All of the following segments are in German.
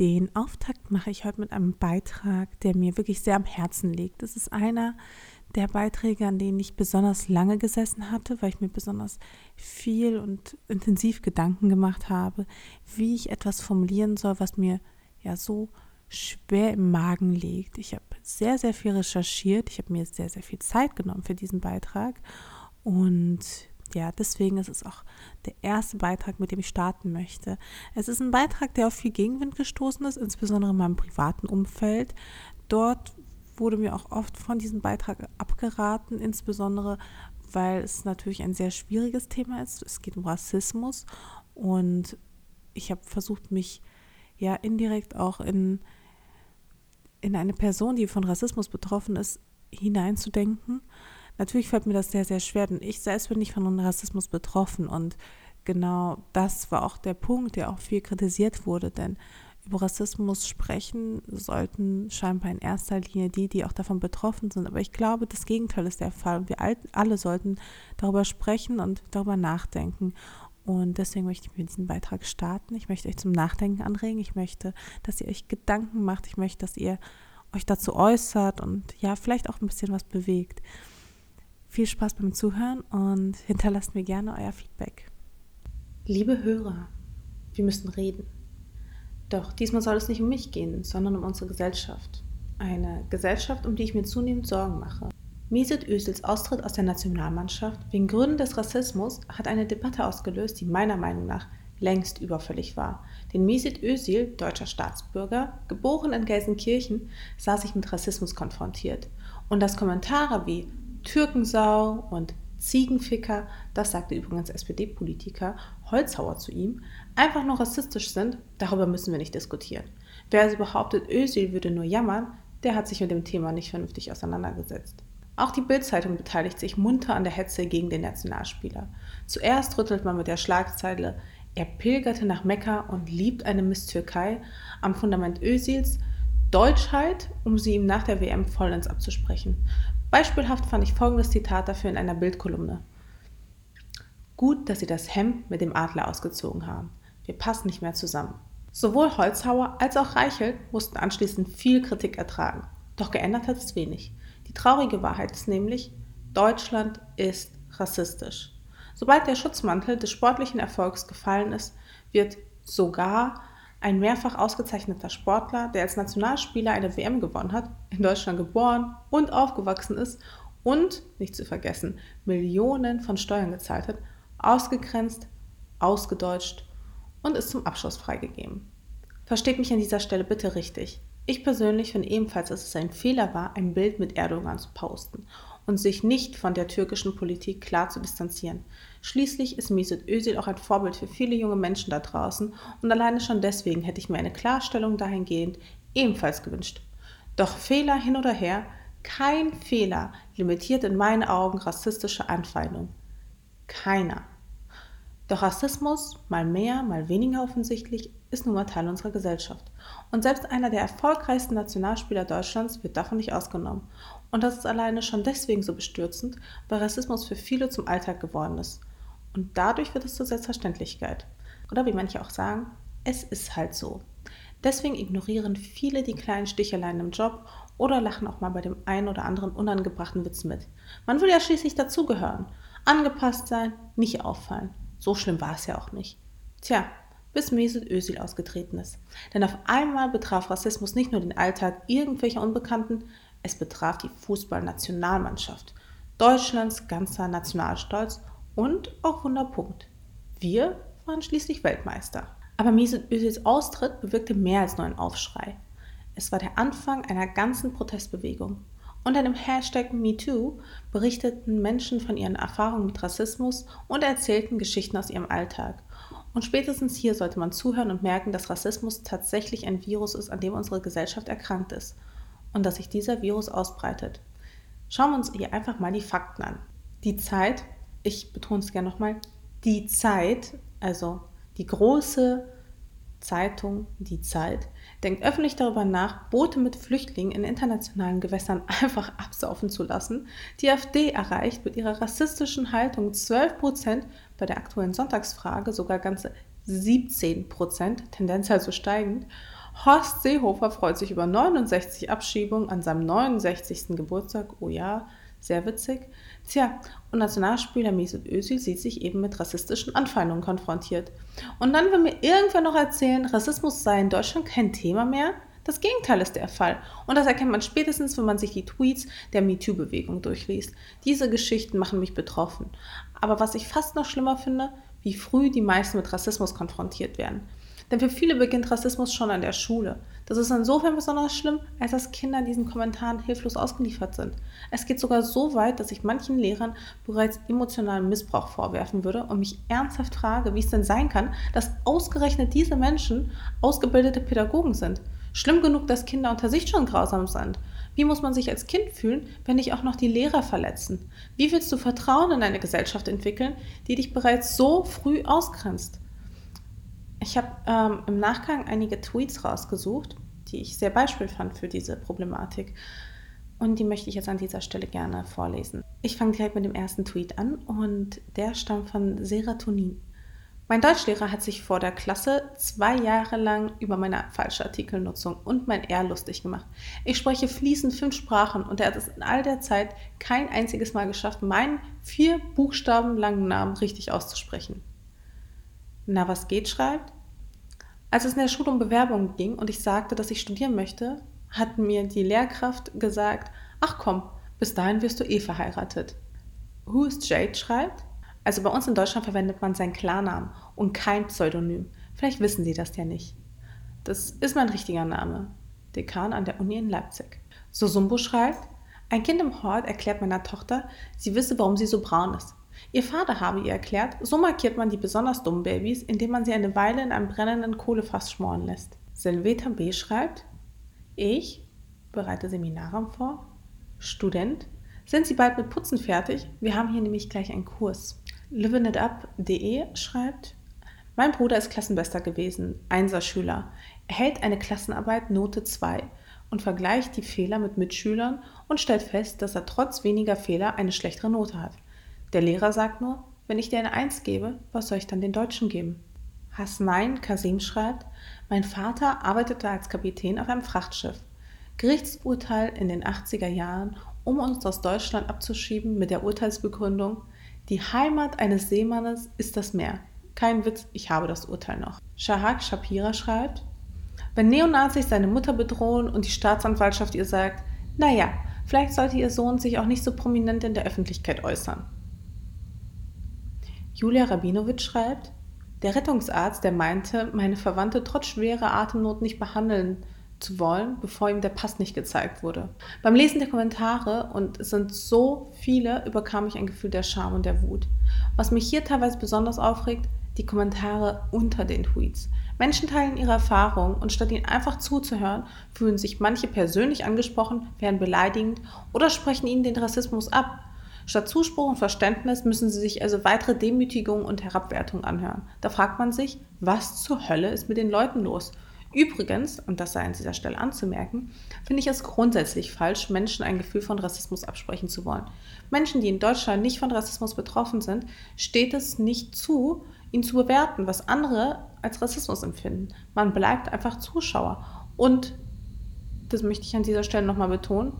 Den Auftakt mache ich heute mit einem Beitrag, der mir wirklich sehr am Herzen liegt. Das ist einer der Beiträge, an denen ich besonders lange gesessen hatte, weil ich mir besonders viel und intensiv Gedanken gemacht habe, wie ich etwas formulieren soll, was mir ja so schwer im Magen liegt. Ich habe sehr, sehr viel recherchiert. Ich habe mir sehr, sehr viel Zeit genommen für diesen Beitrag. Und ja, deswegen ist es auch der erste Beitrag, mit dem ich starten möchte. Es ist ein Beitrag, der auf viel Gegenwind gestoßen ist, insbesondere in meinem privaten Umfeld. Dort wurde mir auch oft von diesem Beitrag abgeraten, insbesondere weil es natürlich ein sehr schwieriges Thema ist. Es geht um Rassismus und ich habe versucht, mich ja indirekt auch in, in eine Person, die von Rassismus betroffen ist, hineinzudenken Natürlich fällt mir das sehr, sehr schwer, denn ich selbst bin nicht von Rassismus betroffen und genau das war auch der Punkt, der auch viel kritisiert wurde, denn über Rassismus sprechen sollten scheinbar in erster Linie die, die auch davon betroffen sind. Aber ich glaube, das Gegenteil ist der Fall. Wir alle sollten darüber sprechen und darüber nachdenken. Und deswegen möchte ich mit diesem Beitrag starten. Ich möchte euch zum Nachdenken anregen. Ich möchte, dass ihr euch Gedanken macht. Ich möchte, dass ihr euch dazu äußert und ja, vielleicht auch ein bisschen was bewegt. Viel Spaß beim Zuhören und hinterlasst mir gerne euer Feedback. Liebe Hörer, wir müssen reden. Doch diesmal soll es nicht um mich gehen, sondern um unsere Gesellschaft. Eine Gesellschaft, um die ich mir zunehmend Sorgen mache. Mesut Özils Austritt aus der Nationalmannschaft wegen Gründen des Rassismus hat eine Debatte ausgelöst, die meiner Meinung nach längst überfällig war. Denn Mesut Özil, deutscher Staatsbürger, geboren in Gelsenkirchen, sah sich mit Rassismus konfrontiert. Und dass Kommentare wie Türkensau und Ziegenficker, das sagte übrigens SPD-Politiker Holzhauer zu ihm, einfach nur rassistisch sind, darüber müssen wir nicht diskutieren. Wer also behauptet, Özil würde nur jammern, der hat sich mit dem Thema nicht vernünftig auseinandergesetzt. Auch die Bild-Zeitung beteiligt sich munter an der Hetze gegen den Nationalspieler. Zuerst rüttelt man mit der Schlagzeile, er pilgerte nach Mekka und liebt eine Miss Türkei am Fundament Özils Deutschheit, um sie ihm nach der WM vollends abzusprechen. Beispielhaft fand ich folgendes Zitat dafür in einer Bildkolumne. Gut, dass Sie das Hemd mit dem Adler ausgezogen haben. Wir passen nicht mehr zusammen. Sowohl Holzhauer als auch Reichelt mussten anschließend viel Kritik ertragen. Doch geändert hat es wenig. Die traurige Wahrheit ist nämlich, Deutschland ist rassistisch. Sobald der Schutzmantel des sportlichen Erfolgs gefallen ist, wird sogar ein mehrfach ausgezeichneter Sportler, der als Nationalspieler eine WM gewonnen hat, in Deutschland geboren und aufgewachsen ist und, nicht zu vergessen, Millionen von Steuern gezahlt hat, ausgegrenzt, ausgedeutscht und ist zum Abschluss freigegeben. Versteht mich an dieser Stelle bitte richtig. Ich persönlich finde ebenfalls, dass es ein Fehler war, ein Bild mit Erdogan zu posten und sich nicht von der türkischen Politik klar zu distanzieren. Schließlich ist Mesut Özil auch ein Vorbild für viele junge Menschen da draußen und alleine schon deswegen hätte ich mir eine Klarstellung dahingehend ebenfalls gewünscht. Doch Fehler hin oder her, kein Fehler limitiert in meinen Augen rassistische Anfeindung. Keiner. Doch Rassismus, mal mehr, mal weniger offensichtlich, ist nun mal Teil unserer Gesellschaft. Und selbst einer der erfolgreichsten Nationalspieler Deutschlands wird davon nicht ausgenommen. Und das ist alleine schon deswegen so bestürzend, weil Rassismus für viele zum Alltag geworden ist. Und dadurch wird es zur Selbstverständlichkeit. Oder wie manche auch sagen, es ist halt so. Deswegen ignorieren viele die kleinen Sticheleien im Job oder lachen auch mal bei dem einen oder anderen unangebrachten Witz mit. Man will ja schließlich dazugehören. Angepasst sein, nicht auffallen. So schlimm war es ja auch nicht. Tja, bis Mesut Özil ausgetreten ist. Denn auf einmal betraf Rassismus nicht nur den Alltag irgendwelcher Unbekannten, es betraf die Fußballnationalmannschaft. Deutschlands ganzer Nationalstolz und auch Wunderpunkt. Wir waren schließlich Weltmeister. Aber Mesut Özils Austritt bewirkte mehr als nur einen Aufschrei. Es war der Anfang einer ganzen Protestbewegung. Unter dem Hashtag MeToo berichteten Menschen von ihren Erfahrungen mit Rassismus und erzählten Geschichten aus ihrem Alltag. Und spätestens hier sollte man zuhören und merken, dass Rassismus tatsächlich ein Virus ist, an dem unsere Gesellschaft erkrankt ist und dass sich dieser Virus ausbreitet. Schauen wir uns hier einfach mal die Fakten an. Die Zeit, ich betone es gerne nochmal, die Zeit, also die große Zeitung Die Zeit denkt öffentlich darüber nach, Boote mit Flüchtlingen in internationalen Gewässern einfach absaufen zu lassen. Die AfD erreicht mit ihrer rassistischen Haltung 12 Prozent, bei der aktuellen Sonntagsfrage sogar ganze 17 Prozent, Tendenz also steigend. Horst Seehofer freut sich über 69 Abschiebungen an seinem 69. Geburtstag. Oh ja, sehr witzig. Tja, und Nationalspieler Mesut Özil sieht sich eben mit rassistischen Anfeindungen konfrontiert. Und dann will mir irgendwer noch erzählen, Rassismus sei in Deutschland kein Thema mehr? Das Gegenteil ist der Fall. Und das erkennt man spätestens, wenn man sich die Tweets der MeToo-Bewegung durchliest. Diese Geschichten machen mich betroffen. Aber was ich fast noch schlimmer finde, wie früh die meisten mit Rassismus konfrontiert werden. Denn für viele beginnt Rassismus schon an der Schule. Das ist insofern besonders schlimm, als dass Kinder diesen Kommentaren hilflos ausgeliefert sind. Es geht sogar so weit, dass ich manchen Lehrern bereits emotionalen Missbrauch vorwerfen würde und mich ernsthaft frage, wie es denn sein kann, dass ausgerechnet diese Menschen ausgebildete Pädagogen sind. Schlimm genug, dass Kinder unter sich schon grausam sind. Wie muss man sich als Kind fühlen, wenn dich auch noch die Lehrer verletzen? Wie willst du Vertrauen in eine Gesellschaft entwickeln, die dich bereits so früh ausgrenzt? Ich habe ähm, im Nachgang einige Tweets rausgesucht, die ich sehr Beispiel fand für diese Problematik. Und die möchte ich jetzt an dieser Stelle gerne vorlesen. Ich fange direkt mit dem ersten Tweet an und der stammt von Serotonin. Mein Deutschlehrer hat sich vor der Klasse zwei Jahre lang über meine falsche Artikelnutzung und mein R lustig gemacht. Ich spreche fließend fünf Sprachen und er hat es in all der Zeit kein einziges Mal geschafft, meinen vier Buchstaben langen Namen richtig auszusprechen. Na, was geht, schreibt. Als es in der Schule um Bewerbungen ging und ich sagte, dass ich studieren möchte, hat mir die Lehrkraft gesagt, ach komm, bis dahin wirst du eh verheiratet. Who is Jade schreibt, also bei uns in Deutschland verwendet man seinen Klarnamen und kein Pseudonym. Vielleicht wissen Sie das ja nicht. Das ist mein richtiger Name. Dekan an der Uni in Leipzig. Sosumbo schreibt, ein Kind im Hort erklärt meiner Tochter, sie wisse, warum sie so braun ist. Ihr Vater habe ihr erklärt, so markiert man die besonders dummen Babys, indem man sie eine Weile in einem brennenden Kohlefass schmoren lässt. Selveta B. schreibt, ich bereite Seminare vor, Student, sind Sie bald mit Putzen fertig? Wir haben hier nämlich gleich einen Kurs. Livinitup.de schreibt, mein Bruder ist Klassenbester gewesen, Einserschüler. Er hält eine Klassenarbeit Note 2 und vergleicht die Fehler mit Mitschülern und stellt fest, dass er trotz weniger Fehler eine schlechtere Note hat. Der Lehrer sagt nur, wenn ich dir eine Eins gebe, was soll ich dann den Deutschen geben? Hasnain Kasim schreibt, mein Vater arbeitete als Kapitän auf einem Frachtschiff. Gerichtsurteil in den 80er Jahren, um uns aus Deutschland abzuschieben mit der Urteilsbegründung, die Heimat eines Seemannes ist das Meer. Kein Witz, ich habe das Urteil noch. Shahak Shapira schreibt, wenn Neonazis seine Mutter bedrohen und die Staatsanwaltschaft ihr sagt, naja, vielleicht sollte ihr Sohn sich auch nicht so prominent in der Öffentlichkeit äußern. Julia Rabinowitsch schreibt, der Rettungsarzt, der meinte, meine Verwandte trotz schwerer Atemnot nicht behandeln zu wollen, bevor ihm der Pass nicht gezeigt wurde. Beim Lesen der Kommentare, und es sind so viele, überkam ich ein Gefühl der Scham und der Wut. Was mich hier teilweise besonders aufregt, die Kommentare unter den Tweets. Menschen teilen ihre Erfahrungen und statt ihnen einfach zuzuhören, fühlen sich manche persönlich angesprochen, werden beleidigend oder sprechen ihnen den Rassismus ab. Statt Zuspruch und Verständnis müssen sie sich also weitere Demütigungen und Herabwertungen anhören. Da fragt man sich, was zur Hölle ist mit den Leuten los? Übrigens, und das sei an dieser Stelle anzumerken, finde ich es grundsätzlich falsch, Menschen ein Gefühl von Rassismus absprechen zu wollen. Menschen, die in Deutschland nicht von Rassismus betroffen sind, steht es nicht zu, ihn zu bewerten, was andere als Rassismus empfinden. Man bleibt einfach Zuschauer. Und, das möchte ich an dieser Stelle nochmal betonen,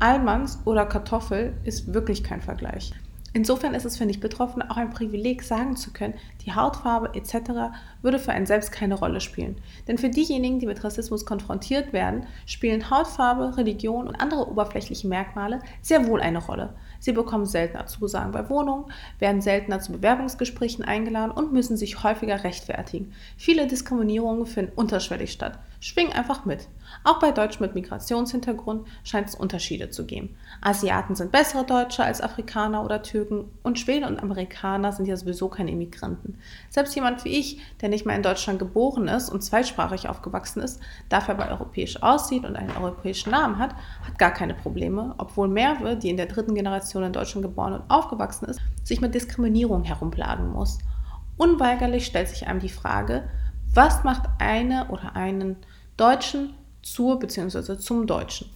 Almans oder Kartoffel ist wirklich kein Vergleich. Insofern ist es für Nicht-Betroffene auch ein Privileg, sagen zu können, die Hautfarbe etc. würde für einen selbst keine Rolle spielen. Denn für diejenigen, die mit Rassismus konfrontiert werden, spielen Hautfarbe, Religion und andere oberflächliche Merkmale sehr wohl eine Rolle. Sie bekommen seltener Zusagen bei Wohnungen, werden seltener zu Bewerbungsgesprächen eingeladen und müssen sich häufiger rechtfertigen. Viele Diskriminierungen finden unterschwellig statt. Schwing einfach mit. Auch bei Deutschen mit Migrationshintergrund scheint es Unterschiede zu geben. Asiaten sind bessere Deutsche als Afrikaner oder Türken und Schweden und Amerikaner sind ja sowieso keine Immigranten. Selbst jemand wie ich, der nicht mehr in Deutschland geboren ist und zweisprachig aufgewachsen ist, dafür aber europäisch aussieht und einen europäischen Namen hat, hat gar keine Probleme, obwohl Merve, die in der dritten Generation in Deutschland geboren und aufgewachsen ist, sich mit Diskriminierung herumplagen muss. Unweigerlich stellt sich einem die Frage, was macht eine oder einen Deutschen zur bzw. zum Deutschen?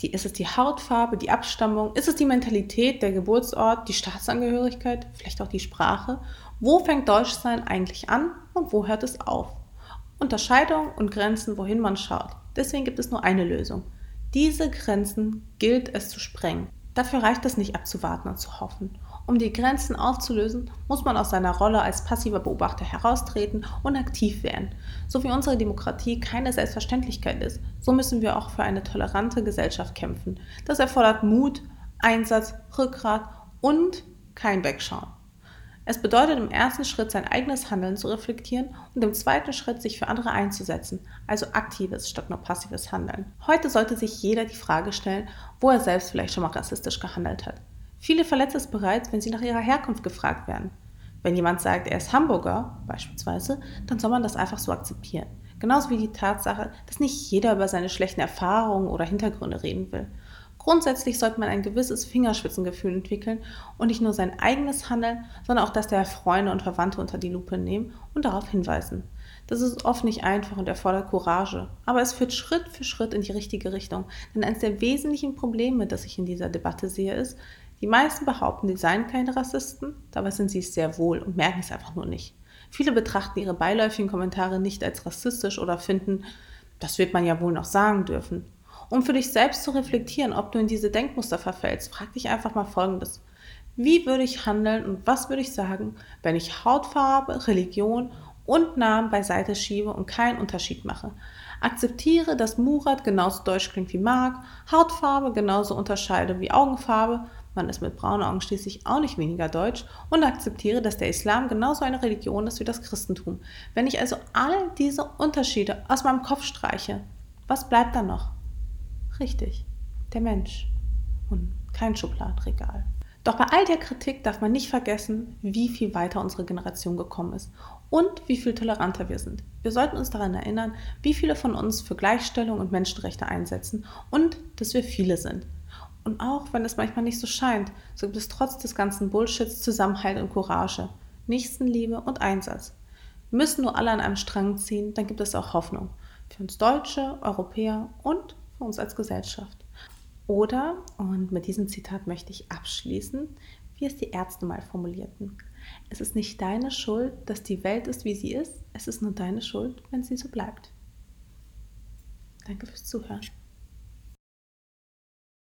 Die, ist es die Hautfarbe, die Abstammung? Ist es die Mentalität, der Geburtsort, die Staatsangehörigkeit, vielleicht auch die Sprache? Wo fängt Deutschsein eigentlich an und wo hört es auf? Unterscheidung und Grenzen, wohin man schaut. Deswegen gibt es nur eine Lösung. Diese Grenzen gilt es zu sprengen. Dafür reicht es nicht abzuwarten und zu hoffen. Um die Grenzen aufzulösen, muss man aus seiner Rolle als passiver Beobachter heraustreten und aktiv werden. So wie unsere Demokratie keine Selbstverständlichkeit ist, so müssen wir auch für eine tolerante Gesellschaft kämpfen. Das erfordert Mut, Einsatz, Rückgrat und kein Wegschauen. Es bedeutet im ersten Schritt sein eigenes Handeln zu reflektieren und im zweiten Schritt sich für andere einzusetzen, also aktives statt nur passives Handeln. Heute sollte sich jeder die Frage stellen, wo er selbst vielleicht schon mal rassistisch gehandelt hat. Viele verletzt es bereits, wenn sie nach ihrer Herkunft gefragt werden. Wenn jemand sagt, er ist Hamburger beispielsweise, dann soll man das einfach so akzeptieren. Genauso wie die Tatsache, dass nicht jeder über seine schlechten Erfahrungen oder Hintergründe reden will. Grundsätzlich sollte man ein gewisses Fingerspitzengefühl entwickeln und nicht nur sein eigenes Handeln, sondern auch das der Freunde und Verwandte unter die Lupe nehmen und darauf hinweisen. Das ist oft nicht einfach und erfordert Courage, aber es führt Schritt für Schritt in die richtige Richtung. Denn eines der wesentlichen Probleme, das ich in dieser Debatte sehe, ist, die meisten behaupten, sie seien keine Rassisten, dabei sind sie es sehr wohl und merken es einfach nur nicht. Viele betrachten ihre beiläufigen Kommentare nicht als rassistisch oder finden, das wird man ja wohl noch sagen dürfen. Um für dich selbst zu reflektieren, ob du in diese Denkmuster verfällst, frag dich einfach mal Folgendes. Wie würde ich handeln und was würde ich sagen, wenn ich Hautfarbe, Religion und Namen beiseite schiebe und keinen Unterschied mache? Akzeptiere, dass Murat genauso deutsch klingt wie Mark, Hautfarbe genauso unterscheide wie Augenfarbe, man ist mit braunen Augen schließlich auch nicht weniger deutsch und akzeptiere, dass der Islam genauso eine Religion ist wie das Christentum. Wenn ich also all diese Unterschiede aus meinem Kopf streiche, was bleibt dann noch? Richtig, der Mensch und kein Schubladenregal. Doch bei all der Kritik darf man nicht vergessen, wie viel weiter unsere Generation gekommen ist und wie viel toleranter wir sind. Wir sollten uns daran erinnern, wie viele von uns für Gleichstellung und Menschenrechte einsetzen und dass wir viele sind. Und auch wenn es manchmal nicht so scheint, so gibt es trotz des ganzen Bullshits Zusammenhalt und Courage, Nächstenliebe und Einsatz. Wir müssen nur alle an einem Strang ziehen, dann gibt es auch Hoffnung. Für uns Deutsche, Europäer und für uns als Gesellschaft. Oder, und mit diesem Zitat möchte ich abschließen, wie es die Ärzte mal formulierten. Es ist nicht deine Schuld, dass die Welt ist, wie sie ist. Es ist nur deine Schuld, wenn sie so bleibt. Danke fürs Zuhören.